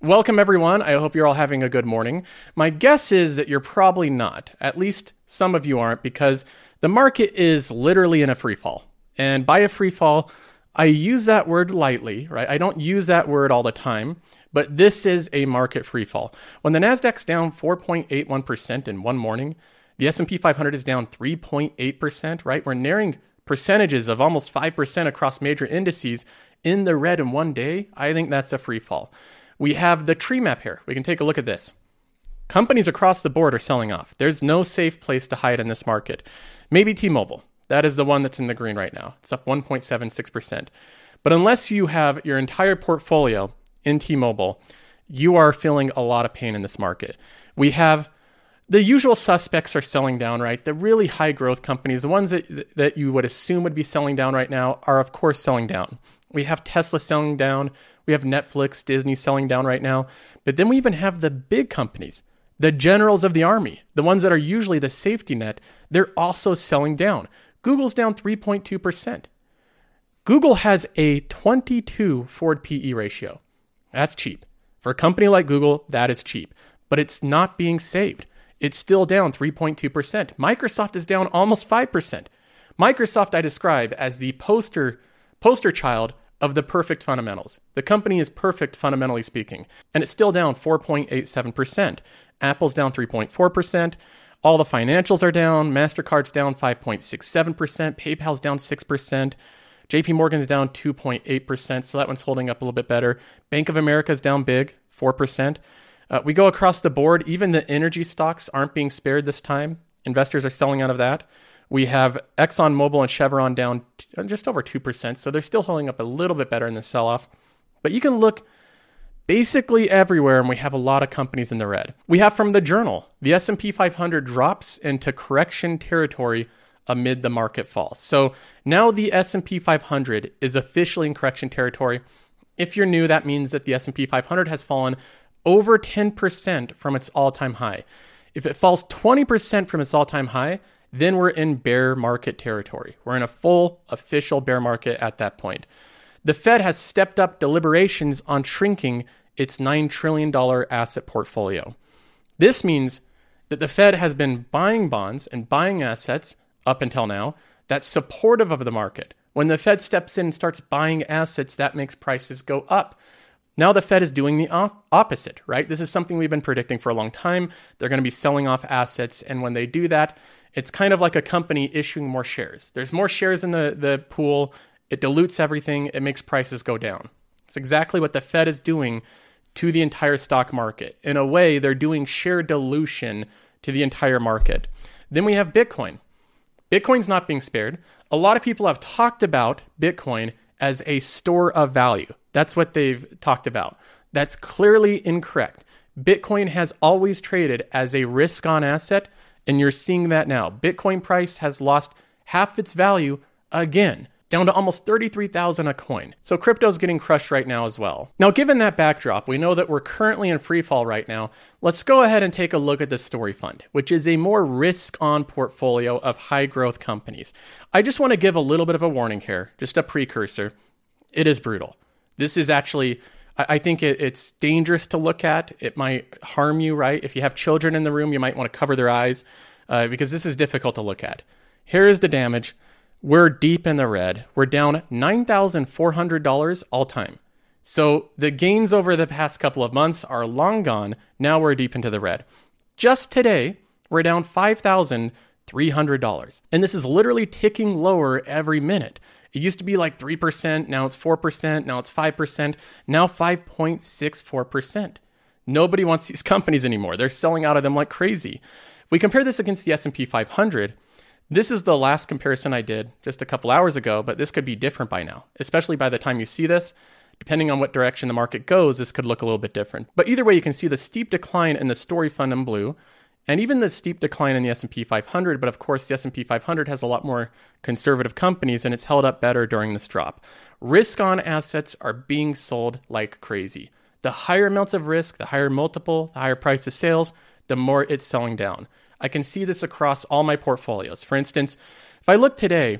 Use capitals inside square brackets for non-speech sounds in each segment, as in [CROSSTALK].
Welcome, everyone. I hope you're all having a good morning. My guess is that you're probably not. At least some of you aren't, because the market is literally in a free fall. And by a free fall, I use that word lightly, right? I don't use that word all the time, but this is a market free fall. When the Nasdaq's down 4.81% in one morning, the S&P 500 is down 3.8%, right? We're nearing percentages of almost 5% across major indices in the red in one day. I think that's a free fall. We have the tree map here. We can take a look at this. Companies across the board are selling off. There's no safe place to hide in this market. Maybe T Mobile. That is the one that's in the green right now. It's up 1.76%. But unless you have your entire portfolio in T Mobile, you are feeling a lot of pain in this market. We have the usual suspects are selling down, right? The really high growth companies, the ones that, that you would assume would be selling down right now, are of course selling down. We have Tesla selling down. We have Netflix, Disney selling down right now. But then we even have the big companies, the generals of the army, the ones that are usually the safety net. They're also selling down. Google's down 3.2%. Google has a 22 forward PE ratio. That's cheap. For a company like Google, that is cheap. But it's not being saved. It's still down 3.2%. Microsoft is down almost 5%. Microsoft I describe as the poster poster child of the perfect fundamentals. The company is perfect fundamentally speaking, and it's still down 4.87%. Apple's down 3.4%. All the financials are down. MasterCard's down 5.67%. PayPal's down 6%. JP Morgan's down 2.8%, so that one's holding up a little bit better. Bank of America's down big, 4%. Uh, we go across the board. Even the energy stocks aren't being spared this time. Investors are selling out of that. We have ExxonMobil and Chevron down uh, just over 2%, so they're still holding up a little bit better in the sell off. But you can look basically everywhere and we have a lot of companies in the red. We have from the journal, the S&P 500 drops into correction territory amid the market fall. So now the S&P 500 is officially in correction territory. If you're new, that means that the S&P 500 has fallen over 10% from its all-time high. If it falls 20% from its all-time high, then we're in bear market territory. We're in a full official bear market at that point. The Fed has stepped up deliberations on shrinking its $9 trillion asset portfolio. This means that the Fed has been buying bonds and buying assets up until now that's supportive of the market. When the Fed steps in and starts buying assets, that makes prices go up. Now the Fed is doing the op- opposite, right? This is something we've been predicting for a long time. They're going to be selling off assets, and when they do that, it's kind of like a company issuing more shares. There's more shares in the, the pool, it dilutes everything, it makes prices go down. It's exactly what the Fed is doing to the entire stock market. In a way, they're doing share dilution to the entire market. Then we have Bitcoin. Bitcoin's not being spared. A lot of people have talked about Bitcoin as a store of value. That's what they've talked about. That's clearly incorrect. Bitcoin has always traded as a risk on asset and you're seeing that now. Bitcoin price has lost half its value again, down to almost 33,000 a coin. So crypto's getting crushed right now as well. Now, given that backdrop, we know that we're currently in free fall right now. Let's go ahead and take a look at the Story Fund, which is a more risk on portfolio of high growth companies. I just want to give a little bit of a warning here, just a precursor. It is brutal. This is actually I think it, it's dangerous to look at. It might harm you, right? If you have children in the room, you might want to cover their eyes uh, because this is difficult to look at. Here is the damage. We're deep in the red. We're down $9,400 all time. So the gains over the past couple of months are long gone. Now we're deep into the red. Just today, we're down $5,300. And this is literally ticking lower every minute. It used to be like 3%, now it's 4%, now it's 5%, now 5.64%. Nobody wants these [LAUGHS] companies anymore. They're selling out of them like crazy. If we compare this against the S&P 500, this is the last comparison I did just a couple hours ago, but this could be different by now, especially by the time you see this. Depending on what direction the market goes, this could look a little bit different. But either way, you can see the steep decline in the story fund in blue and even the steep decline in the S&P 500 but of course the S&P 500 has a lot more conservative companies and it's held up better during this drop. Risk on assets are being sold like crazy. The higher amounts of risk the higher multiple the higher price of sales the more it's selling down. I can see this across all my portfolios. For instance if i look today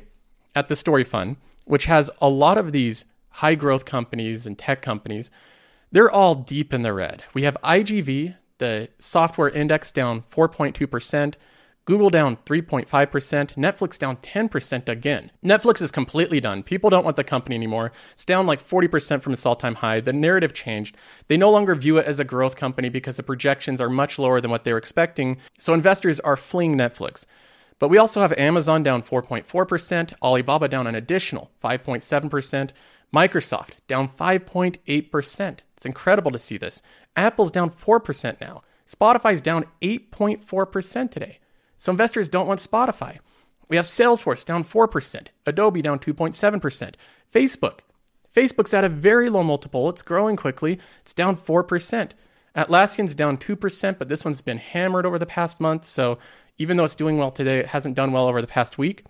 at the story fund which has a lot of these high growth companies and tech companies they're all deep in the red. We have IGV, the software index, down 4.2%. Google down 3.5%, Netflix down 10% again. Netflix is completely done. People don't want the company anymore. It's down like 40% from its all time high. The narrative changed. They no longer view it as a growth company because the projections are much lower than what they were expecting. So investors are fleeing Netflix. But we also have Amazon down 4.4%, Alibaba down an additional 5.7%, Microsoft down 5.8%. It's incredible to see this. Apple's down 4% now. Spotify's down 8.4% today. So investors don't want Spotify. We have Salesforce down 4%, Adobe down 2.7%, Facebook. Facebook's at a very low multiple. It's growing quickly. It's down 4%. Atlassian's down 2%, but this one's been hammered over the past month. So even though it's doing well today, it hasn't done well over the past week.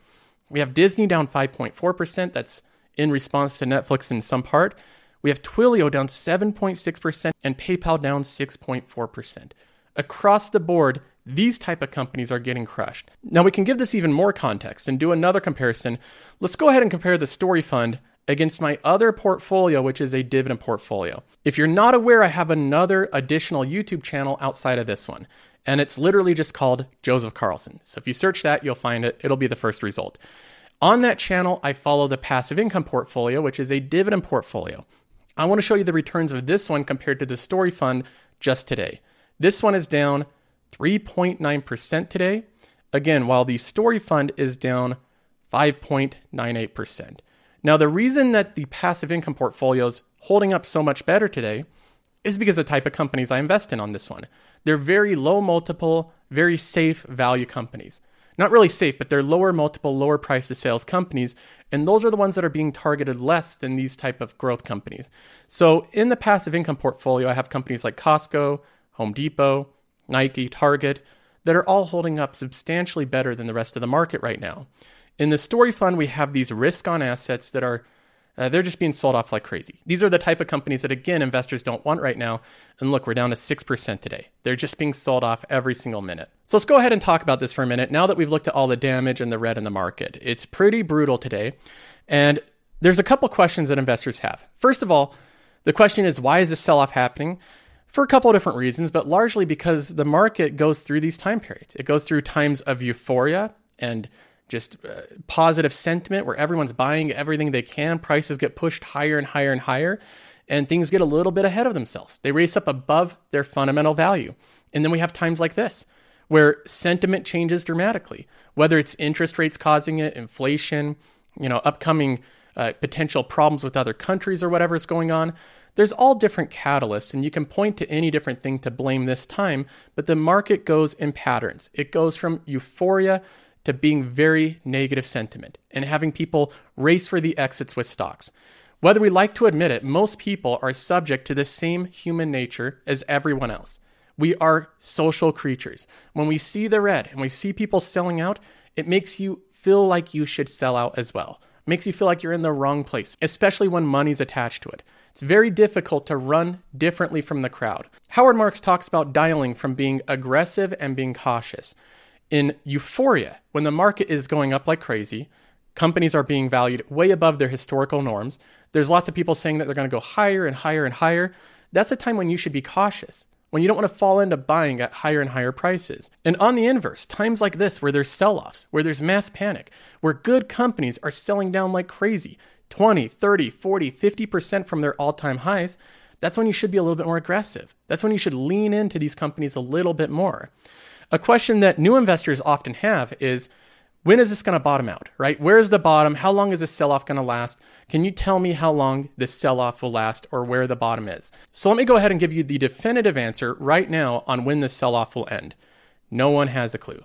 We have Disney down 5.4%. That's in response to Netflix in some part. We have Twilio down 7.6% and PayPal down 6.4%. Across the board, these type of companies are getting crushed. Now we can give this even more context and do another comparison. Let's go ahead and compare the Story Fund against my other portfolio, which is a dividend portfolio. If you're not aware, I have another additional YouTube channel outside of this one, and it's literally just called Joseph Carlson. So if you search that, you'll find it. It'll be the first result. On that channel, I follow the passive income portfolio, which is a dividend portfolio. I want to show you the returns of this one compared to the Story Fund just today. This one is down 3.9% today. Again, while the Story Fund is down 5.98%. Now, the reason that the passive income portfolio is holding up so much better today is because of the type of companies I invest in on this one. They're very low multiple, very safe value companies. Not really safe, but they're lower multiple, lower price to sales companies, and those are the ones that are being targeted less than these type of growth companies. So, in the passive income portfolio, I have companies like Costco, Home Depot, Nike, Target, that are all holding up substantially better than the rest of the market right now. In the story fund, we have these risk on assets that are uh, they're just being sold off like crazy. These are the type of companies that, again, investors don't want right now. And look, we're down to 6% today. They're just being sold off every single minute. So let's go ahead and talk about this for a minute. Now that we've looked at all the damage and the red in the market, it's pretty brutal today. And there's a couple questions that investors have. First of all, the question is why is this sell off happening? for a couple of different reasons, but largely because the market goes through these time periods. It goes through times of euphoria and just uh, positive sentiment where everyone's buying everything they can. Prices get pushed higher and higher and higher, and things get a little bit ahead of themselves. They race up above their fundamental value. And then we have times like this where sentiment changes dramatically, whether it's interest rates causing it, inflation, you know, upcoming uh, potential problems with other countries or whatever is going on. There's all different catalysts, and you can point to any different thing to blame this time, but the market goes in patterns. It goes from euphoria to being very negative sentiment and having people race for the exits with stocks. Whether we like to admit it, most people are subject to the same human nature as everyone else. We are social creatures. When we see the red and we see people selling out, it makes you feel like you should sell out as well. It makes you feel like you're in the wrong place, especially when money's attached to it. It's very difficult to run differently from the crowd. Howard Marks talks about dialing from being aggressive and being cautious. In euphoria, when the market is going up like crazy, companies are being valued way above their historical norms. There's lots of people saying that they're going to go higher and higher and higher. That's a time when you should be cautious, when you don't want to fall into buying at higher and higher prices. And on the inverse, times like this where there's sell offs, where there's mass panic, where good companies are selling down like crazy, 20, 30, 40, 50% from their all time highs, that's when you should be a little bit more aggressive. That's when you should lean into these companies a little bit more. A question that new investors often have is when is this going to bottom out, right? Where is the bottom? How long is this sell off going to last? Can you tell me how long this sell off will last or where the bottom is? So let me go ahead and give you the definitive answer right now on when this sell off will end. No one has a clue.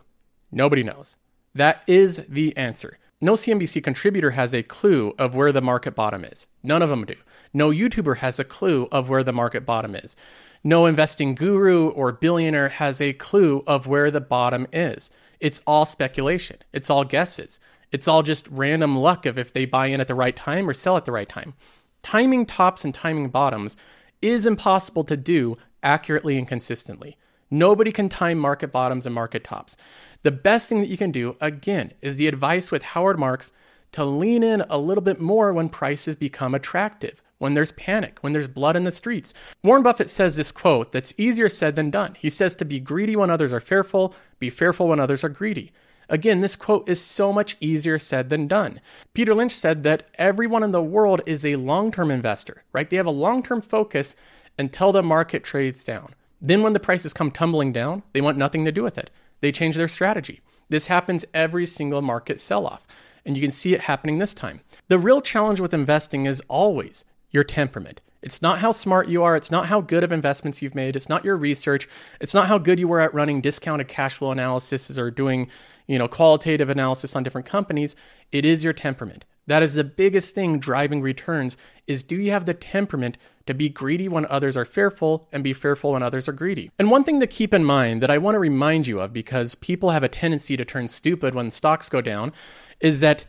Nobody knows. That is the answer. No CNBC contributor has a clue of where the market bottom is. None of them do. No YouTuber has a clue of where the market bottom is. No investing guru or billionaire has a clue of where the bottom is. It's all speculation. It's all guesses. It's all just random luck of if they buy in at the right time or sell at the right time. Timing tops and timing bottoms is impossible to do accurately and consistently. Nobody can time market bottoms and market tops. The best thing that you can do, again, is the advice with Howard Marks to lean in a little bit more when prices become attractive, when there's panic, when there's blood in the streets. Warren Buffett says this quote that's easier said than done. He says to be greedy when others are fearful, be fearful when others are greedy. Again, this quote is so much easier said than done. Peter Lynch said that everyone in the world is a long term investor, right? They have a long term focus until the market trades down. Then, when the prices come tumbling down, they want nothing to do with it. They change their strategy. This happens every single market sell off, and you can see it happening this time. The real challenge with investing is always your temperament. It's not how smart you are. It's not how good of investments you've made. It's not your research. It's not how good you were at running discounted cash flow analysis or doing, you know, qualitative analysis on different companies. It is your temperament. That is the biggest thing driving returns is do you have the temperament to be greedy when others are fearful and be fearful when others are greedy? And one thing to keep in mind that I want to remind you of because people have a tendency to turn stupid when stocks go down is that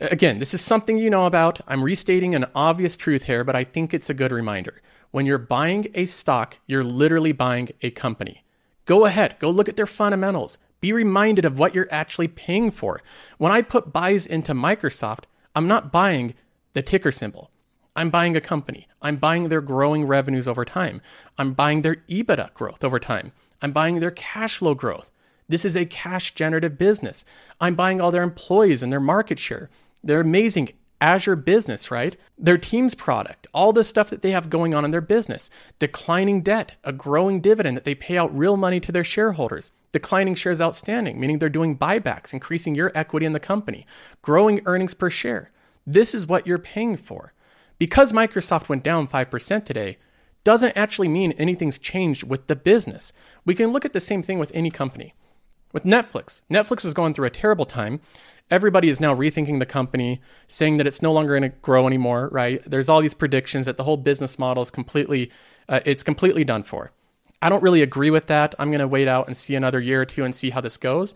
Again, this is something you know about. I'm restating an obvious truth here, but I think it's a good reminder. When you're buying a stock, you're literally buying a company. Go ahead, go look at their fundamentals. Be reminded of what you're actually paying for. When I put buys into Microsoft, I'm not buying the ticker symbol. I'm buying a company. I'm buying their growing revenues over time. I'm buying their EBITDA growth over time. I'm buying their cash flow growth. This is a cash generative business. I'm buying all their employees and their market share. They're amazing. Azure business, right? Their Teams product, all the stuff that they have going on in their business, declining debt, a growing dividend that they pay out real money to their shareholders, declining shares outstanding, meaning they're doing buybacks, increasing your equity in the company, growing earnings per share. This is what you're paying for. Because Microsoft went down 5% today, doesn't actually mean anything's changed with the business. We can look at the same thing with any company. With Netflix, Netflix is going through a terrible time everybody is now rethinking the company, saying that it's no longer going to grow anymore, right? There's all these predictions that the whole business model is completely uh, it's completely done for. I don't really agree with that. I'm going to wait out and see another year or two and see how this goes,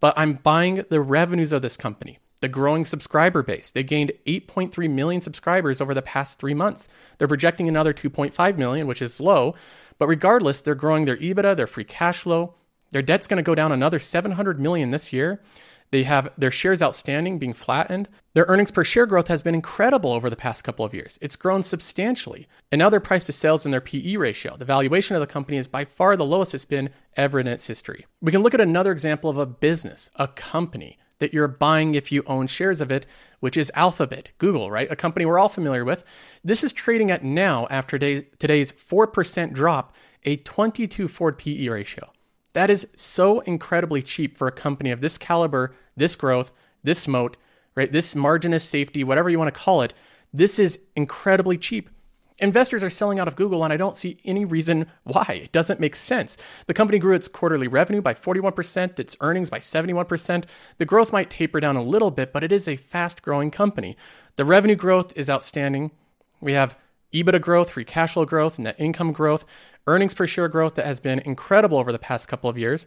but I'm buying the revenues of this company. The growing subscriber base. They gained 8.3 million subscribers over the past 3 months. They're projecting another 2.5 million, which is low, but regardless, they're growing their EBITDA, their free cash flow. Their debt's going to go down another 700 million this year. They have their shares outstanding being flattened. Their earnings per share growth has been incredible over the past couple of years. It's grown substantially. And now their price to sales and their PE ratio, the valuation of the company is by far the lowest it's been ever in its history. We can look at another example of a business, a company that you're buying if you own shares of it, which is Alphabet, Google, right? A company we're all familiar with. This is trading at now, after today's 4% drop, a 22 forward PE ratio. That is so incredibly cheap for a company of this caliber, this growth, this moat, right? This margin of safety, whatever you want to call it. This is incredibly cheap. Investors are selling out of Google, and I don't see any reason why. It doesn't make sense. The company grew its quarterly revenue by 41%, its earnings by 71%. The growth might taper down a little bit, but it is a fast growing company. The revenue growth is outstanding. We have EBITDA growth, free cash flow growth, net income growth, earnings per share growth that has been incredible over the past couple of years.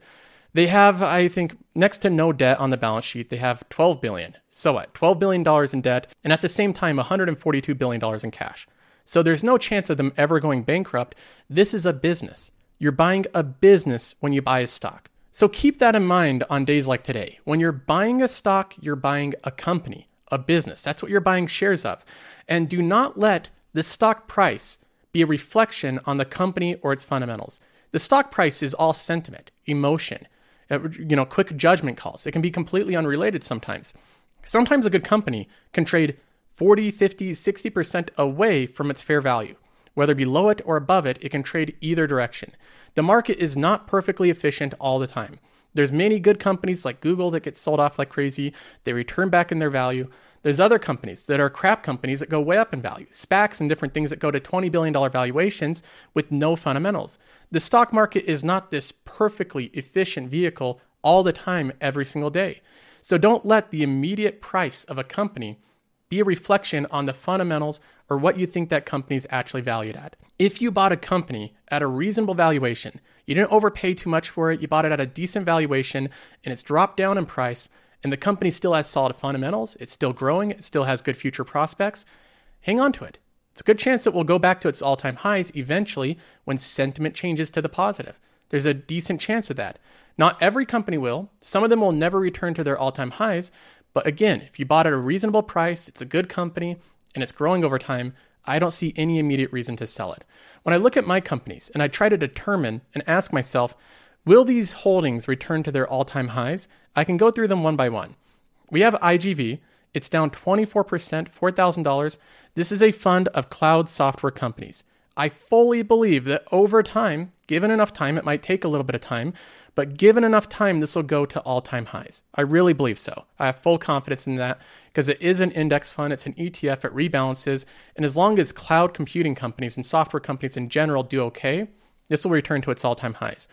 They have, I think, next to no debt on the balance sheet. They have 12 billion. So what? 12 billion dollars in debt, and at the same time, 142 billion dollars in cash. So there's no chance of them ever going bankrupt. This is a business. You're buying a business when you buy a stock. So keep that in mind on days like today. When you're buying a stock, you're buying a company, a business. That's what you're buying shares of. And do not let the stock price be a reflection on the company or its fundamentals. The stock price is all sentiment, emotion, uh, you know, quick judgment calls. It can be completely unrelated sometimes. Sometimes a good company can trade 40, 50, 60% away from its fair value. Whether below it or above it, it can trade either direction. The market is not perfectly efficient all the time. There's many good companies like Google that get sold off like crazy. They return back in their value. There's other companies that are crap companies that go way up in value, SPACs and different things that go to $20 billion valuations with no fundamentals. The stock market is not this perfectly efficient vehicle all the time, every single day. So don't let the immediate price of a company be a reflection on the fundamentals or what you think that company is actually valued at. If you bought a company at a reasonable valuation, you didn't overpay too much for it, you bought it at a decent valuation, and it's dropped down in price, and the company still has solid fundamentals, it's still growing, it still has good future prospects, hang on to it. It's a good chance that we'll go back to its all time highs eventually when sentiment changes to the positive. There's a decent chance of that. Not every company will. Some of them will never return to their all time highs. But again, if you bought at a reasonable price, it's a good company, and it's growing over time, I don't see any immediate reason to sell it. When I look at my companies and I try to determine and ask myself, will these holdings return to their all time highs? I can go through them one by one. We have IGV, it's down 24%, $4,000. This is a fund of cloud software companies. I fully believe that over time, given enough time, it might take a little bit of time, but given enough time, this will go to all time highs. I really believe so. I have full confidence in that because it is an index fund, it's an ETF, it rebalances. And as long as cloud computing companies and software companies in general do okay, this will return to its all time highs.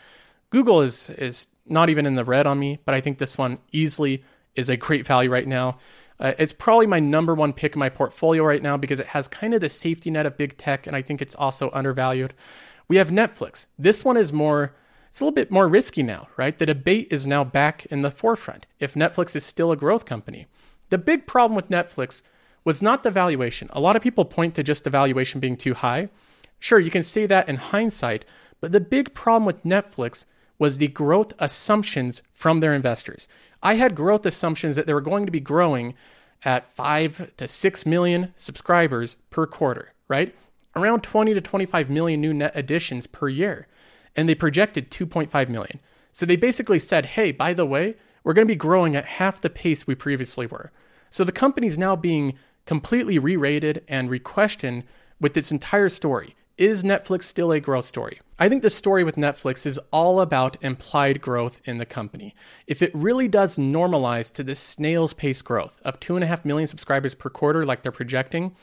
Google is, is not even in the red on me, but I think this one easily is a great value right now. Uh, it's probably my number one pick in my portfolio right now because it has kind of the safety net of big tech, and I think it's also undervalued. We have Netflix. This one is more, it's a little bit more risky now, right? The debate is now back in the forefront if Netflix is still a growth company. The big problem with Netflix was not the valuation. A lot of people point to just the valuation being too high. Sure, you can say that in hindsight, but the big problem with Netflix was the growth assumptions from their investors. I had growth assumptions that they were going to be growing at 5 to 6 million subscribers per quarter, right? Around 20 to 25 million new net additions per year. And they projected 2.5 million. So they basically said, hey, by the way, we're going to be growing at half the pace we previously were. So the company's now being completely re rated and re questioned with its entire story. Is Netflix still a growth story? I think the story with Netflix is all about implied growth in the company. If it really does normalize to this snail's pace growth of 2.5 million subscribers per quarter, like they're projecting,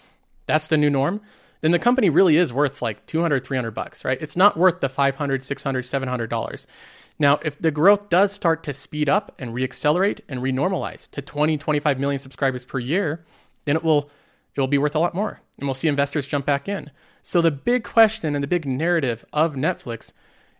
that's the new norm, then the company really is worth like 200, 300 bucks, right? It's not worth the 500, 600, 700 dollars. Now, if the growth does start to speed up and reaccelerate and renormalize to 20, 25 million subscribers per year, then it will it will be worth a lot more. And we'll see investors jump back in. So the big question and the big narrative of Netflix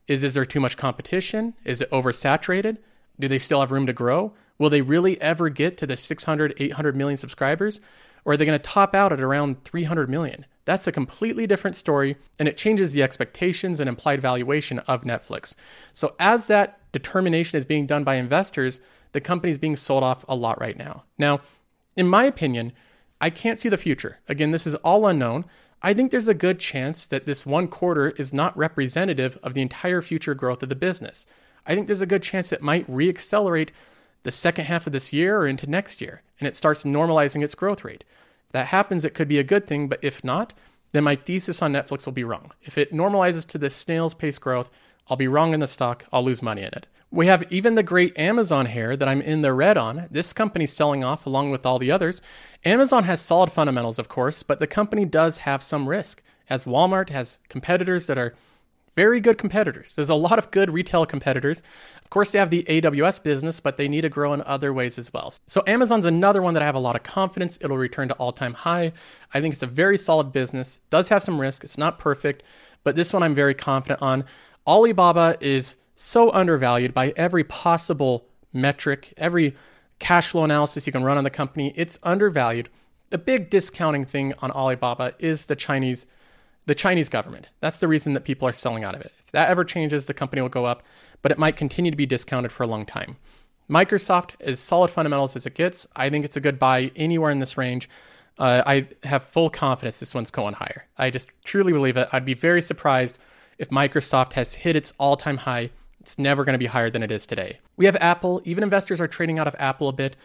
is is there too much competition? Is it oversaturated? Do they still have room to grow? Will they really ever get to the 600, 800 million subscribers? Or are they going to top out at around 300 million? That's a completely different story, and it changes the expectations and implied valuation of Netflix. So, as that determination is being done by investors, the company is being sold off a lot right now. Now, in my opinion, I can't see the future. Again, this is all unknown. I think there's a good chance that this one quarter is not representative of the entire future growth of the business. I think there's a good chance it might reaccelerate the second half of this year or into next year, and it starts normalizing its growth rate. If that happens, it could be a good thing, but if not, then my thesis on Netflix will be wrong. If it normalizes to this snail's pace growth, I'll be wrong in the stock, I'll lose money in it. We have even the great Amazon hair that I'm in the red on. This company's selling off along with all the others. Amazon has solid fundamentals, of course, but the company does have some risk, as Walmart has competitors that are very good competitors. There's a lot of good retail competitors. Of course, they have the AWS business, but they need to grow in other ways as well. So, Amazon's another one that I have a lot of confidence it'll return to all time high. I think it's a very solid business, does have some risk. It's not perfect, but this one I'm very confident on. Alibaba is so undervalued by every possible metric, every cash flow analysis you can run on the company. It's undervalued. The big discounting thing on Alibaba is the Chinese the Chinese government. That's the reason that people are selling out of it. If that ever changes, the company will go up, but it might continue to be discounted for a long time. Microsoft is solid fundamentals as it gets. I think it's a good buy anywhere in this range. Uh, I have full confidence this one's going higher. I just truly believe it. I'd be very surprised if Microsoft has hit its all time high it's never going to be higher than it is today. We have Apple. Even investors are trading out of Apple a bit.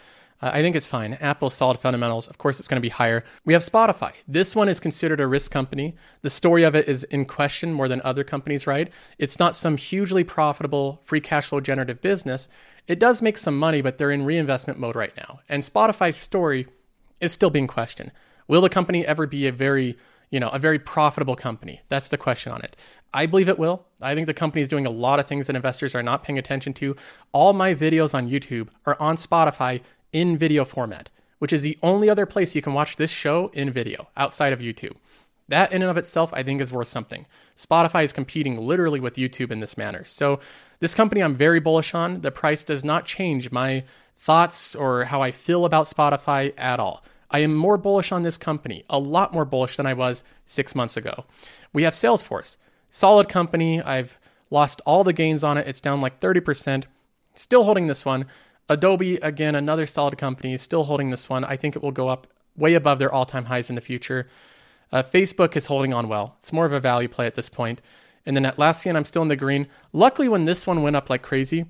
Uh, I think it's fine. Apple's solid fundamentals. Of course, it's going to be higher. We have Spotify. This one is considered a risk company. The story of it is in question more than other companies, right? It's not some hugely profitable, free cash flow generative business. It does make some money, but they're in reinvestment mode right now. And Spotify's story is still being questioned. Will the company ever be a very you know, a very profitable company? That's the question on it. I believe it will. I think the company is doing a lot of things that investors are not paying attention to. All my videos on YouTube are on Spotify in video format, which is the only other place you can watch this show in video outside of YouTube. That in and of itself, I think, is worth something. Spotify is competing literally with YouTube in this manner. So, this company I'm very bullish on. The price does not change my thoughts or how I feel about Spotify at all. I am more bullish on this company, a lot more bullish than I was six months ago. We have Salesforce solid company. I've lost all the gains on it. It's down like 30%. Still holding this one. Adobe, again, another solid company, still holding this one. I think it will go up way above their all time highs in the future. Uh, Facebook is holding on well. It's more of a value play at this point. And then Atlassian, I'm still in the green. Luckily, when this one went up like crazy,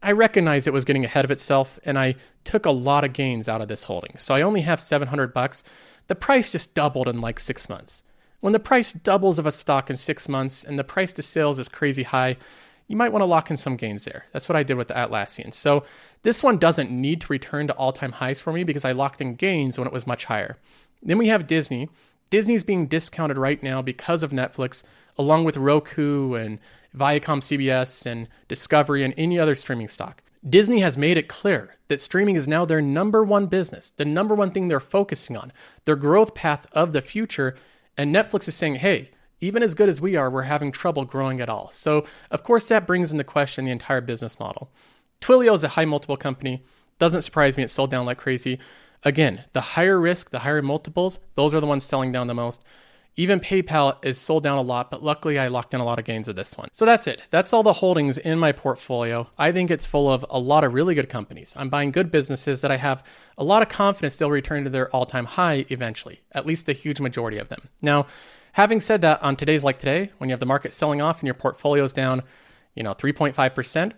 I recognized it was getting ahead of itself and I took a lot of gains out of this holding. So I only have 700 bucks. The price just doubled in like six months. When the price doubles of a stock in six months and the price to sales is crazy high, you might want to lock in some gains there. That's what I did with the Atlassian. So this one doesn't need to return to all time highs for me because I locked in gains when it was much higher. Then we have Disney. Disney's being discounted right now because of Netflix, along with Roku and Viacom CBS and Discovery and any other streaming stock. Disney has made it clear that streaming is now their number one business, the number one thing they're focusing on, their growth path of the future. And Netflix is saying, hey, even as good as we are, we're having trouble growing at all. So, of course, that brings into question the entire business model. Twilio is a high multiple company. Doesn't surprise me, it's sold down like crazy. Again, the higher risk, the higher multiples, those are the ones selling down the most. Even PayPal is sold down a lot, but luckily I locked in a lot of gains of this one. So that's it. That's all the holdings in my portfolio. I think it's full of a lot of really good companies. I'm buying good businesses that I have a lot of confidence they'll return to their all time high eventually, at least a huge majority of them. Now, having said that, on today's like today, when you have the market selling off and your portfolio's down, you know, 3.5%,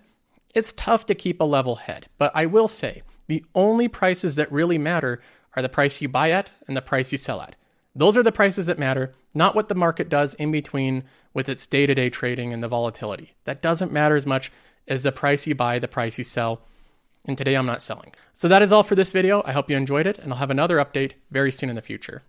it's tough to keep a level head. But I will say, the only prices that really matter are the price you buy at and the price you sell at. Those are the prices that matter, not what the market does in between with its day to day trading and the volatility. That doesn't matter as much as the price you buy, the price you sell. And today I'm not selling. So that is all for this video. I hope you enjoyed it, and I'll have another update very soon in the future.